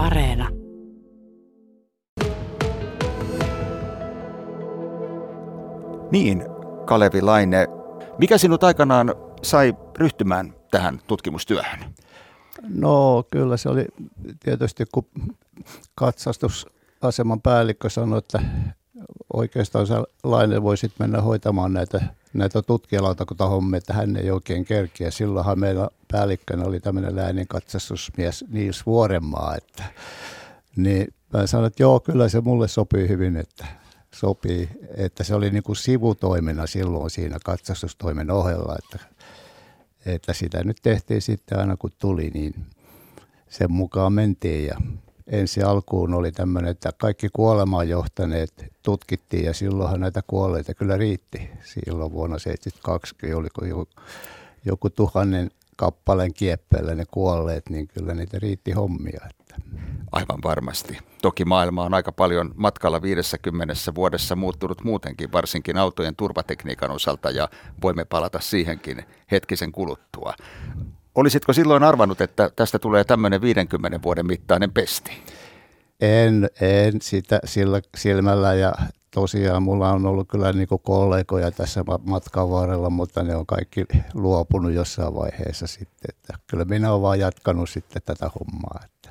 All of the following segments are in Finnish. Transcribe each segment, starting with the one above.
Areena. Niin, Kalevi Laine, mikä sinut aikanaan sai ryhtymään tähän tutkimustyöhön? No kyllä se oli tietysti, kun katsastusaseman päällikkö sanoi, että oikeastaan Laine voisi mennä hoitamaan näitä, näitä tutkijalautakuntahommia, että hän ei oikein kerkiä. Silloinhan meillä päällikkönä oli tämmöinen läänin katsastusmies Niils Vuorenmaa, että niin mä sanoin, että joo, kyllä se mulle sopii hyvin, että sopii, että se oli niin kuin sivutoimena silloin siinä katsastustoimen ohella, että, että sitä nyt tehtiin sitten aina kun tuli, niin sen mukaan mentiin ja ensi alkuun oli tämmöinen, että kaikki kuolemaan johtaneet tutkittiin ja silloinhan näitä kuolleita kyllä riitti. Silloin vuonna 1972 oliko joku, joku tuhannen kappaleen kieppeellä ne kuolleet, niin kyllä niitä riitti hommia. Että. Aivan varmasti. Toki maailma on aika paljon matkalla 50 vuodessa muuttunut muutenkin, varsinkin autojen turvatekniikan osalta, ja voimme palata siihenkin hetkisen kuluttua. Olisitko silloin arvannut, että tästä tulee tämmöinen 50 vuoden mittainen pesti? En, en sitä sillä silmällä ja tosiaan mulla on ollut kyllä niin kollegoja tässä matkan varrella, mutta ne on kaikki luopunut jossain vaiheessa sitten. Että kyllä minä olen vaan jatkanut sitten tätä hommaa. Että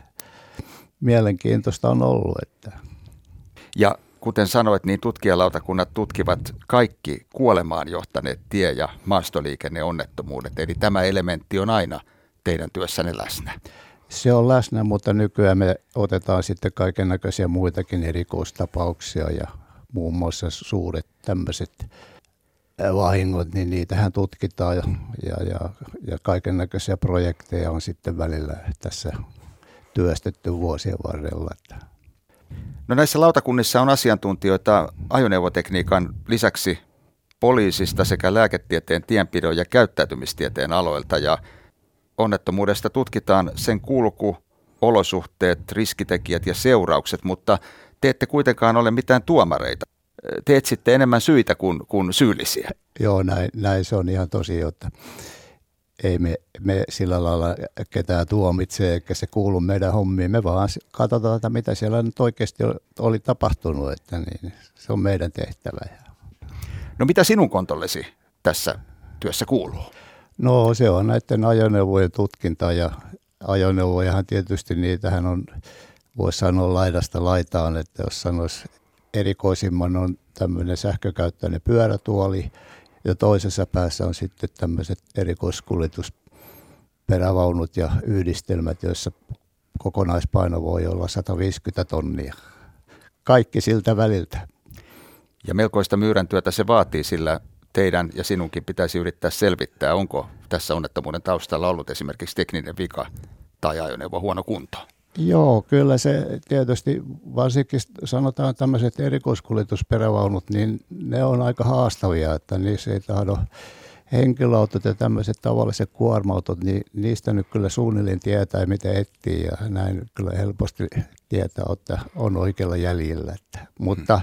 mielenkiintoista on ollut. Että. Ja kuten sanoit, niin tutkijalautakunnat tutkivat kaikki kuolemaan johtaneet tie- ja maastoliikenneonnettomuudet. Eli tämä elementti on aina teidän työssänne läsnä. Se on läsnä, mutta nykyään me otetaan sitten kaiken näköisiä muitakin erikoistapauksia ja muun muassa suuret tämmöiset vahingot, niin niitähän tutkitaan ja, ja, ja, ja kaiken näköisiä projekteja on sitten välillä tässä työstetty vuosien varrella. Että No näissä lautakunnissa on asiantuntijoita ajoneuvotekniikan lisäksi poliisista sekä lääketieteen, tienpidon ja käyttäytymistieteen aloilta ja onnettomuudesta tutkitaan sen kulku, olosuhteet, riskitekijät ja seuraukset, mutta te ette kuitenkaan ole mitään tuomareita. Te etsitte enemmän syitä kuin, kuin syyllisiä. Joo, näin, näin se on ihan tosi, että ei me, me sillä lailla ketään tuomitse, eikä se kuulu meidän hommiin. Me vaan katsotaan, että mitä siellä nyt oikeasti oli tapahtunut, että niin, se on meidän tehtävä. No mitä sinun kontollesi tässä työssä kuuluu? No se on näiden ajoneuvojen tutkinta ja ajoneuvojahan tietysti niitähän on, voisi sanoa laidasta laitaan, että jos sanoisi erikoisimman on tämmöinen sähkökäyttöinen pyörätuoli – ja toisessa päässä on sitten tämmöiset erikoiskuljetusperävaunut ja yhdistelmät, joissa kokonaispaino voi olla 150 tonnia. Kaikki siltä väliltä. Ja melkoista myyräntyötä se vaatii, sillä teidän ja sinunkin pitäisi yrittää selvittää, onko tässä onnettomuuden taustalla ollut esimerkiksi tekninen vika tai ajoneuvo huono kunto. Joo, kyllä se tietysti, varsinkin sanotaan tämmöiset erikoiskuljetusperävaunut, niin ne on aika haastavia, että niissä ei tahdo henkilöautot ja tämmöiset tavalliset kuorma-autot, niin niistä nyt kyllä suunnilleen tietää, miten etsii ja näin kyllä helposti tietää, että on oikealla jäljellä. Että, mutta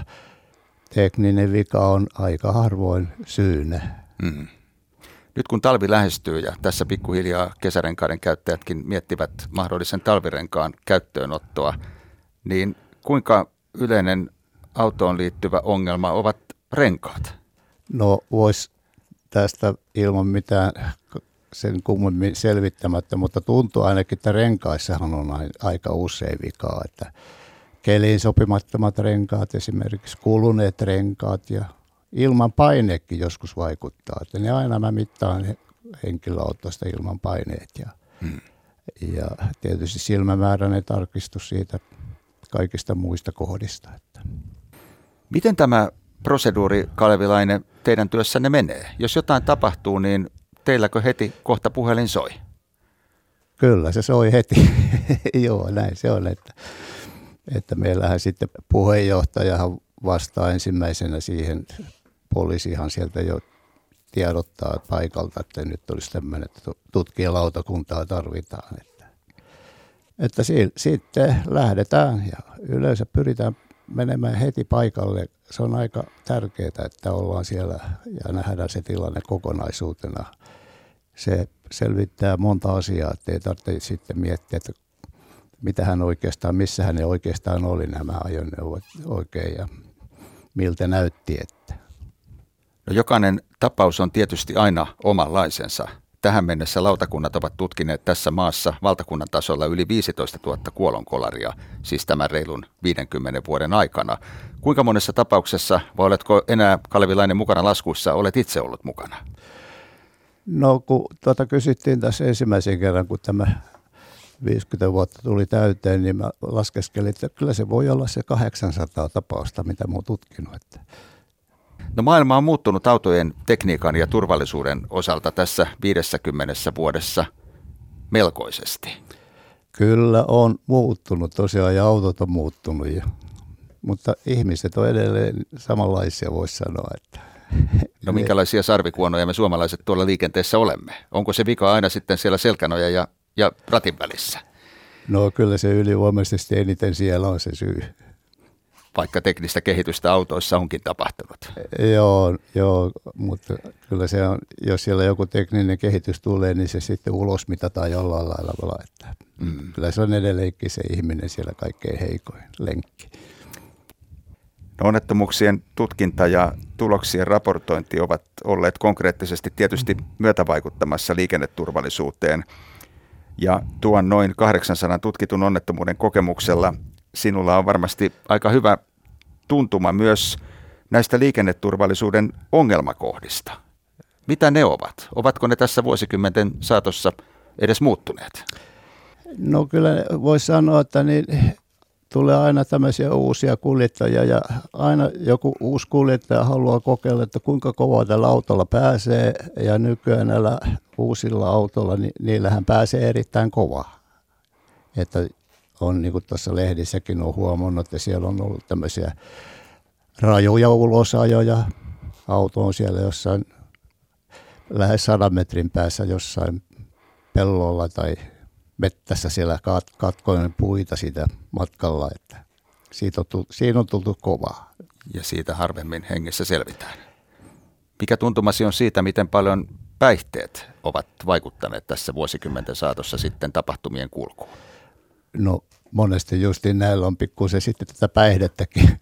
tekninen vika on aika harvoin syynä. Mm. Nyt kun talvi lähestyy ja tässä pikkuhiljaa kesärenkaiden käyttäjätkin miettivät mahdollisen talvirenkaan käyttöönottoa, niin kuinka yleinen autoon liittyvä ongelma ovat renkaat? No voisi tästä ilman mitään sen kummemmin selvittämättä, mutta tuntuu ainakin, että renkaissahan on aika usein vikaa, että keliin sopimattomat renkaat, esimerkiksi kuluneet renkaat ja ilman paineekin joskus vaikuttaa. Että ne aina mä mittaan henkilöautosta ilman paineet ja, hmm. ja tietysti silmämääräinen tarkistus siitä kaikista muista kohdista. Että. Miten tämä proseduuri, Kalevilainen, teidän työssänne menee? Jos jotain tapahtuu, niin teilläkö heti kohta puhelin soi? Kyllä, se soi heti. Joo, näin se on, että, että meillähän sitten puheenjohtaja vastaa ensimmäisenä siihen poliisihan sieltä jo tiedottaa paikalta, että nyt olisi tämmöinen, että tutkijalautakuntaa tarvitaan. Että, että si, sitten lähdetään ja yleensä pyritään menemään heti paikalle. Se on aika tärkeää, että ollaan siellä ja nähdään se tilanne kokonaisuutena. Se selvittää monta asiaa, että ei tarvitse sitten miettiä, että mitä hän oikeastaan, missä hän oikeastaan oli nämä ajoneuvot oikein ja miltä näytti. Että. No jokainen tapaus on tietysti aina omanlaisensa. Tähän mennessä lautakunnat ovat tutkineet tässä maassa valtakunnan tasolla yli 15 000 kuolonkolaria, siis tämän reilun 50 vuoden aikana. Kuinka monessa tapauksessa, vai oletko enää Kalevilainen mukana laskuissa, olet itse ollut mukana? No kun tuota kysyttiin tässä ensimmäisen kerran, kun tämä 50 vuotta tuli täyteen, niin mä laskeskelin, että kyllä se voi olla se 800 tapausta, mitä mä oon tutkinut. Että. No maailma on muuttunut autojen tekniikan ja turvallisuuden osalta tässä 50 vuodessa melkoisesti. Kyllä on muuttunut tosiaan ja autot on muuttunut. Ja, mutta ihmiset on edelleen samanlaisia, voisi sanoa. Että. No minkälaisia sarvikuonoja me suomalaiset tuolla liikenteessä olemme? Onko se vika aina sitten siellä selkänoja ja ja ratin välissä? No kyllä se ylivoimaisesti eniten siellä on se syy. Vaikka teknistä kehitystä autoissa onkin tapahtunut. Joo, joo, mutta kyllä se on, jos siellä joku tekninen kehitys tulee, niin se sitten ulos mitataan jollain lailla. Että mm. Kyllä se on edelleenkin se ihminen siellä kaikkein heikoin lenkki. No onnettomuuksien tutkinta ja tuloksien raportointi ovat olleet konkreettisesti tietysti myötävaikuttamassa liikenneturvallisuuteen – ja tuon noin 800 tutkitun onnettomuuden kokemuksella sinulla on varmasti aika hyvä tuntuma myös näistä liikenneturvallisuuden ongelmakohdista. Mitä ne ovat? Ovatko ne tässä vuosikymmenten saatossa edes muuttuneet? No kyllä voisi sanoa, että niin tulee aina tämmöisiä uusia kuljettajia ja aina joku uusi kuljettaja haluaa kokeilla, että kuinka kovaa tällä autolla pääsee ja nykyään näillä uusilla autolla, niin niillähän pääsee erittäin kovaa. Että on niin kuin tuossa lehdissäkin on huomannut, että siellä on ollut tämmöisiä rajoja ulosajoja. Auto on siellä jossain lähes sadan metrin päässä jossain pellolla tai mettässä siellä kat, katkoinen puita siitä matkalla, että siitä on tultu, siinä on tultu kovaa. Ja siitä harvemmin hengessä selvitään. Mikä tuntumasi on siitä, miten paljon päihteet ovat vaikuttaneet tässä vuosikymmenten saatossa sitten tapahtumien kulkuun? No monesti justiin näillä on pikkusen sitten tätä päihdettäkin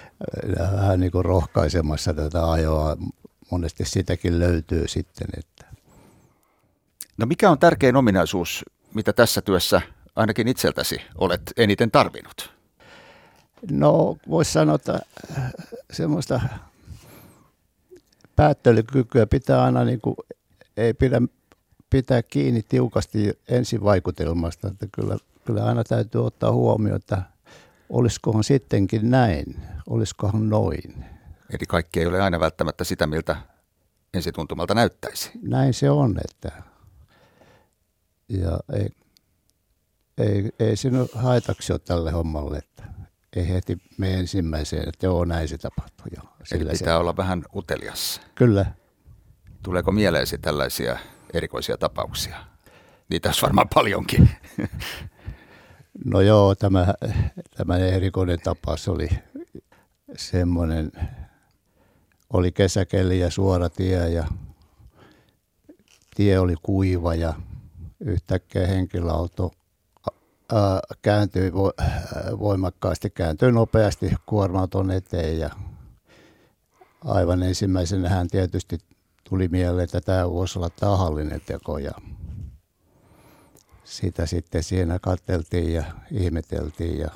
vähän niin kuin rohkaisemassa tätä ajoa. Monesti sitäkin löytyy sitten. Että. No mikä on tärkein ominaisuus mitä tässä työssä ainakin itseltäsi olet eniten tarvinnut? No voisi sanoa, että äh, semmoista päättelykykyä pitää aina, niin kuin, ei pidä pitää kiinni tiukasti ensivaikutelmasta, että kyllä, kyllä aina täytyy ottaa huomioon, että olisikohan sittenkin näin, olisikohan noin. Eli kaikki ei ole aina välttämättä sitä, miltä ensituntumalta näyttäisi. Näin se on, että ja ei, ei, ei sinun haitaksi ole tälle hommalle, että ei heti me ensimmäiseen, että joo, näin se tapahtuu. Jo. Eli pitää se... olla vähän utelias. Kyllä. Tuleeko mieleesi tällaisia erikoisia tapauksia? Niitä olisi varmaan paljonkin. No joo, tämä, tämä erikoinen tapaus oli semmoinen, oli kesäkeli ja suora tie ja tie oli kuiva ja yhtäkkiä henkilöauto kääntyi voimakkaasti, kääntyi nopeasti kuorma-auton eteen ja aivan ensimmäisenä hän tietysti tuli mieleen, että tämä voisi olla tahallinen teko ja sitä sitten siinä katseltiin ja ihmeteltiin ja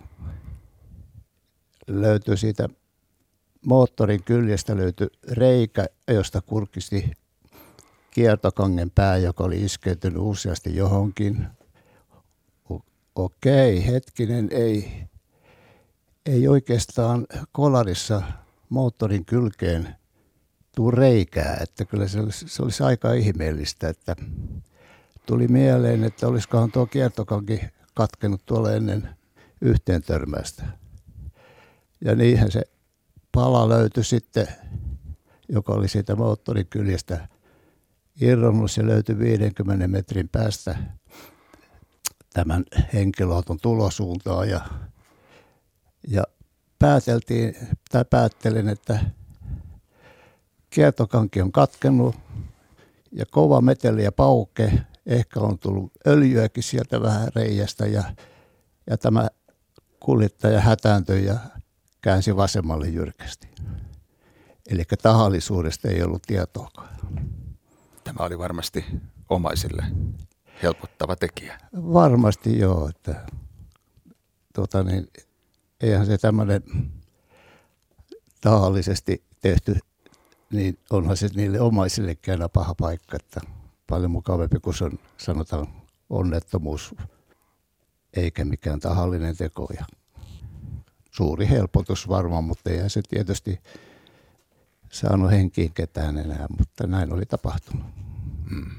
löytyi siitä moottorin kyljestä löytyi reikä, josta kurkisti kiertokangen pää, joka oli iskeytynyt useasti johonkin. Okei, hetkinen, ei, ei oikeastaan kolarissa moottorin kylkeen tuu reikää, että kyllä se olisi, se olisi aika ihmeellistä, että tuli mieleen, että olisikohan tuo kiertokanki katkenut tuolla ennen yhteen törmästä. Ja niinhän se pala löytyi sitten, joka oli siitä moottorin kyljestä irronnut, se löytyi 50 metrin päästä tämän henkilöauton tulosuuntaan. Ja, ja pääteltiin, tai päättelin, että kiertokanki on katkennut ja kova meteli ja pauke, ehkä on tullut öljyäkin sieltä vähän reiästä ja Ja tämä kuljettaja hätääntyi ja käänsi vasemmalle jyrkästi. Eli tahallisuudesta ei ollut tietoakaan. Tämä oli varmasti omaisille helpottava tekijä. Varmasti joo, että tota niin, eihän se tämmöinen tahallisesti tehty, niin onhan se niille omaisillekin paha paikka, että paljon mukavampi kuin se on, sanotaan, onnettomuus eikä mikään tahallinen teko. Ja suuri helpotus varmaan, mutta eihän se tietysti saanut henkiin ketään enää, mutta näin oli tapahtunut. Hmm.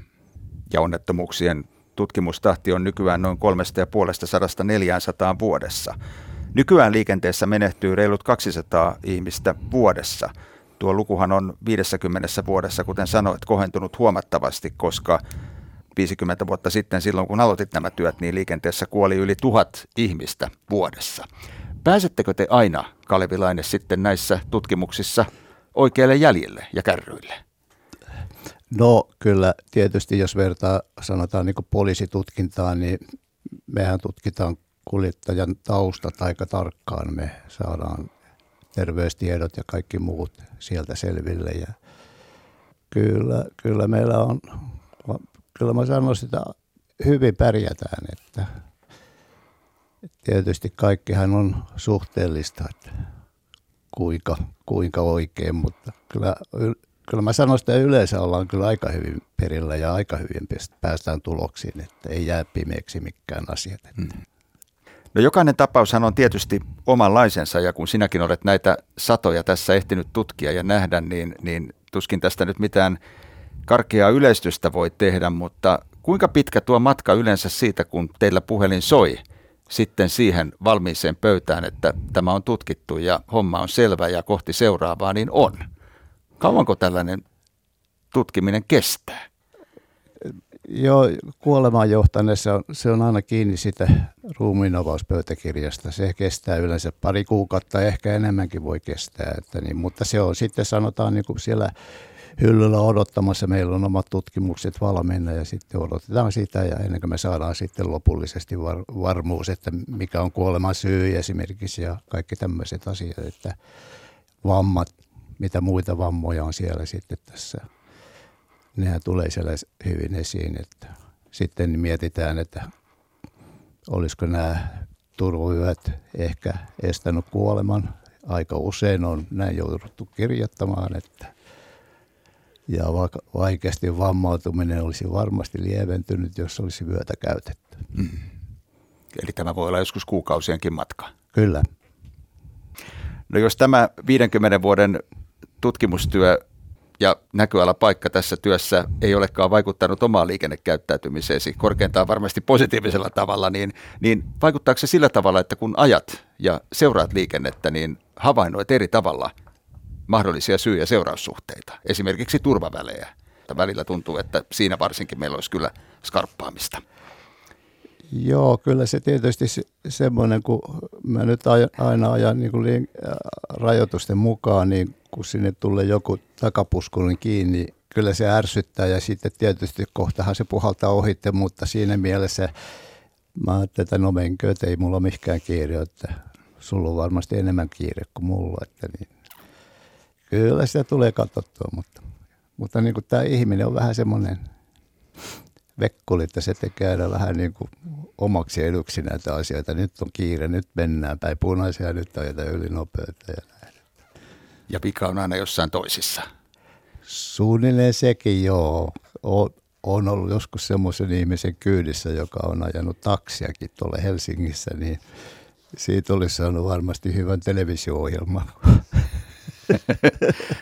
Ja onnettomuuksien tutkimustahti on nykyään noin 350-400 vuodessa. Nykyään liikenteessä menehtyy reilut 200 ihmistä vuodessa. Tuo lukuhan on 50 vuodessa, kuten sanoit, kohentunut huomattavasti, koska 50 vuotta sitten, silloin kun aloitit nämä työt, niin liikenteessä kuoli yli tuhat ihmistä vuodessa. Pääsettekö te aina, Kalevilainen, sitten näissä tutkimuksissa oikealle jäljelle ja kärryille? No kyllä, tietysti jos vertaa sanotaan niin poliisitutkintaan, niin mehän tutkitaan kuljettajan taustat aika tarkkaan. Me saadaan terveystiedot ja kaikki muut sieltä selville. Ja kyllä, kyllä meillä on, kyllä mä sanoisin, että hyvin pärjätään. Että tietysti kaikkihan on suhteellista, että kuinka, kuinka oikein, mutta kyllä, kyllä mä sanoisin, että yleensä ollaan kyllä aika hyvin perillä ja aika hyvin päästään tuloksiin, että ei jää pimeäksi mikään asiat. Että. Hmm. No jokainen tapaushan on tietysti omanlaisensa ja kun sinäkin olet näitä satoja tässä ehtinyt tutkia ja nähdä, niin, niin tuskin tästä nyt mitään karkeaa yleistystä voi tehdä, mutta kuinka pitkä tuo matka yleensä siitä, kun teillä puhelin soi, sitten siihen valmiiseen pöytään, että tämä on tutkittu ja homma on selvä ja kohti seuraavaa, niin on. Kauanko tällainen tutkiminen kestää? Joo, kuolemaan johtaneessa on, se on aina kiinni siitä ruumiinavauspöytäkirjasta. Se kestää yleensä pari kuukautta, ehkä enemmänkin voi kestää. Että niin, mutta se on sitten sanotaan niin kuin siellä hyllyllä odottamassa. Meillä on omat tutkimukset valmiina ja sitten odotetaan sitä ja ennen kuin me saadaan sitten lopullisesti var, varmuus, että mikä on kuoleman syy esimerkiksi ja kaikki tämmöiset asiat, että vammat, mitä muita vammoja on siellä sitten tässä nehän tulee siellä hyvin esiin, että sitten mietitään, että olisiko nämä turvayöt ehkä estänyt kuoleman. Aika usein on näin jouduttu kirjoittamaan, että ja vaikeasti vammautuminen olisi varmasti lieventynyt, jos olisi vyötä käytetty. Mm. Eli tämä voi olla joskus kuukausienkin matka. Kyllä. No jos tämä 50 vuoden tutkimustyö ja näköalapaikka tässä työssä ei olekaan vaikuttanut omaan liikennekäyttäytymiseesi korkeintaan varmasti positiivisella tavalla, niin, niin vaikuttaako se sillä tavalla, että kun ajat ja seuraat liikennettä, niin havainnoit eri tavalla mahdollisia syy- ja seuraussuhteita, esimerkiksi turvavälejä. Välillä tuntuu, että siinä varsinkin meillä olisi kyllä skarppaamista. Joo, kyllä se tietysti se, semmoinen, kun mä nyt aina ajan niin kuin liin, rajoitusten mukaan, niin kun sinne tulee joku takapuskulin kiinni, kyllä se ärsyttää ja sitten tietysti kohtahan se puhaltaa ohitte, mutta siinä mielessä mä ajattelin, että no menkö, että ei mulla mikään kiire, että sulla on varmasti enemmän kiire kuin mulla, että niin. Kyllä sitä tulee katsottua, mutta, mutta niin kuin tämä ihminen on vähän semmoinen vekkuli, että se tekee aina vähän niin kuin omaksi eduksi näitä asioita. Nyt on kiire, nyt mennään päin punaisia, nyt ajetaan yli nopeutta ja näin. Ja vika on aina jossain toisissa. Suunnilleen sekin, joo. On, on ollut joskus semmoisen ihmisen kyydissä, joka on ajanut taksiakin tuolla Helsingissä, niin siitä olisi saanut varmasti hyvän televisio-ohjelman.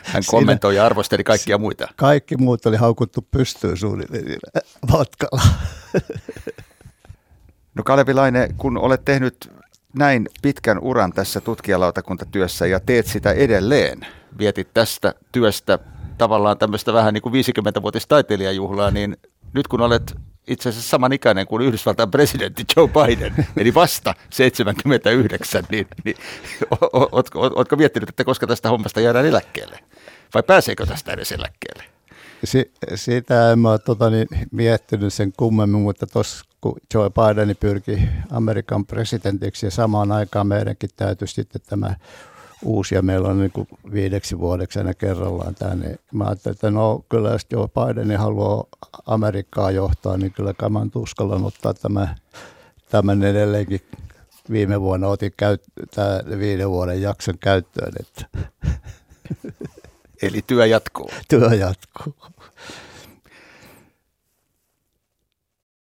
Hän kommentoi ja arvosteli kaikkia muita. Kaikki muut oli haukuttu pystyyn suunnilleen matkalla. No Kalevilainen, kun olet tehnyt näin pitkän uran tässä tutkijalautakuntatyössä ja teet sitä edelleen, vietit tästä työstä tavallaan tämmöistä vähän niin kuin 50-vuotista taiteilijajuhlaa, niin nyt kun olet itse asiassa samanikäinen kuin Yhdysvaltain presidentti Joe Biden, eli vasta 79, niin, niin ootko, ootko miettinyt, että koska tästä hommasta jäädään eläkkeelle? Vai pääseekö tästä edes eläkkeelle? Si, sitä en ole tota, niin, miettinyt sen kummemmin, mutta tuossa kun Joe Biden pyrki Amerikan presidentiksi ja samaan aikaan meidänkin täytyy sitten tämä uusi ja meillä on niin kuin viideksi vuodeksi aina kerrallaan tämä, niin mä ajattelin, että no kyllä jos Joe Biden haluaa Amerikkaa johtaa, niin kyllä mä uskallan ottaa tämä, tämän edelleenkin viime vuonna otin käyt, tämä viiden vuoden jakson käyttöön. Että Eli työ jatkuu. Työ jatkuu.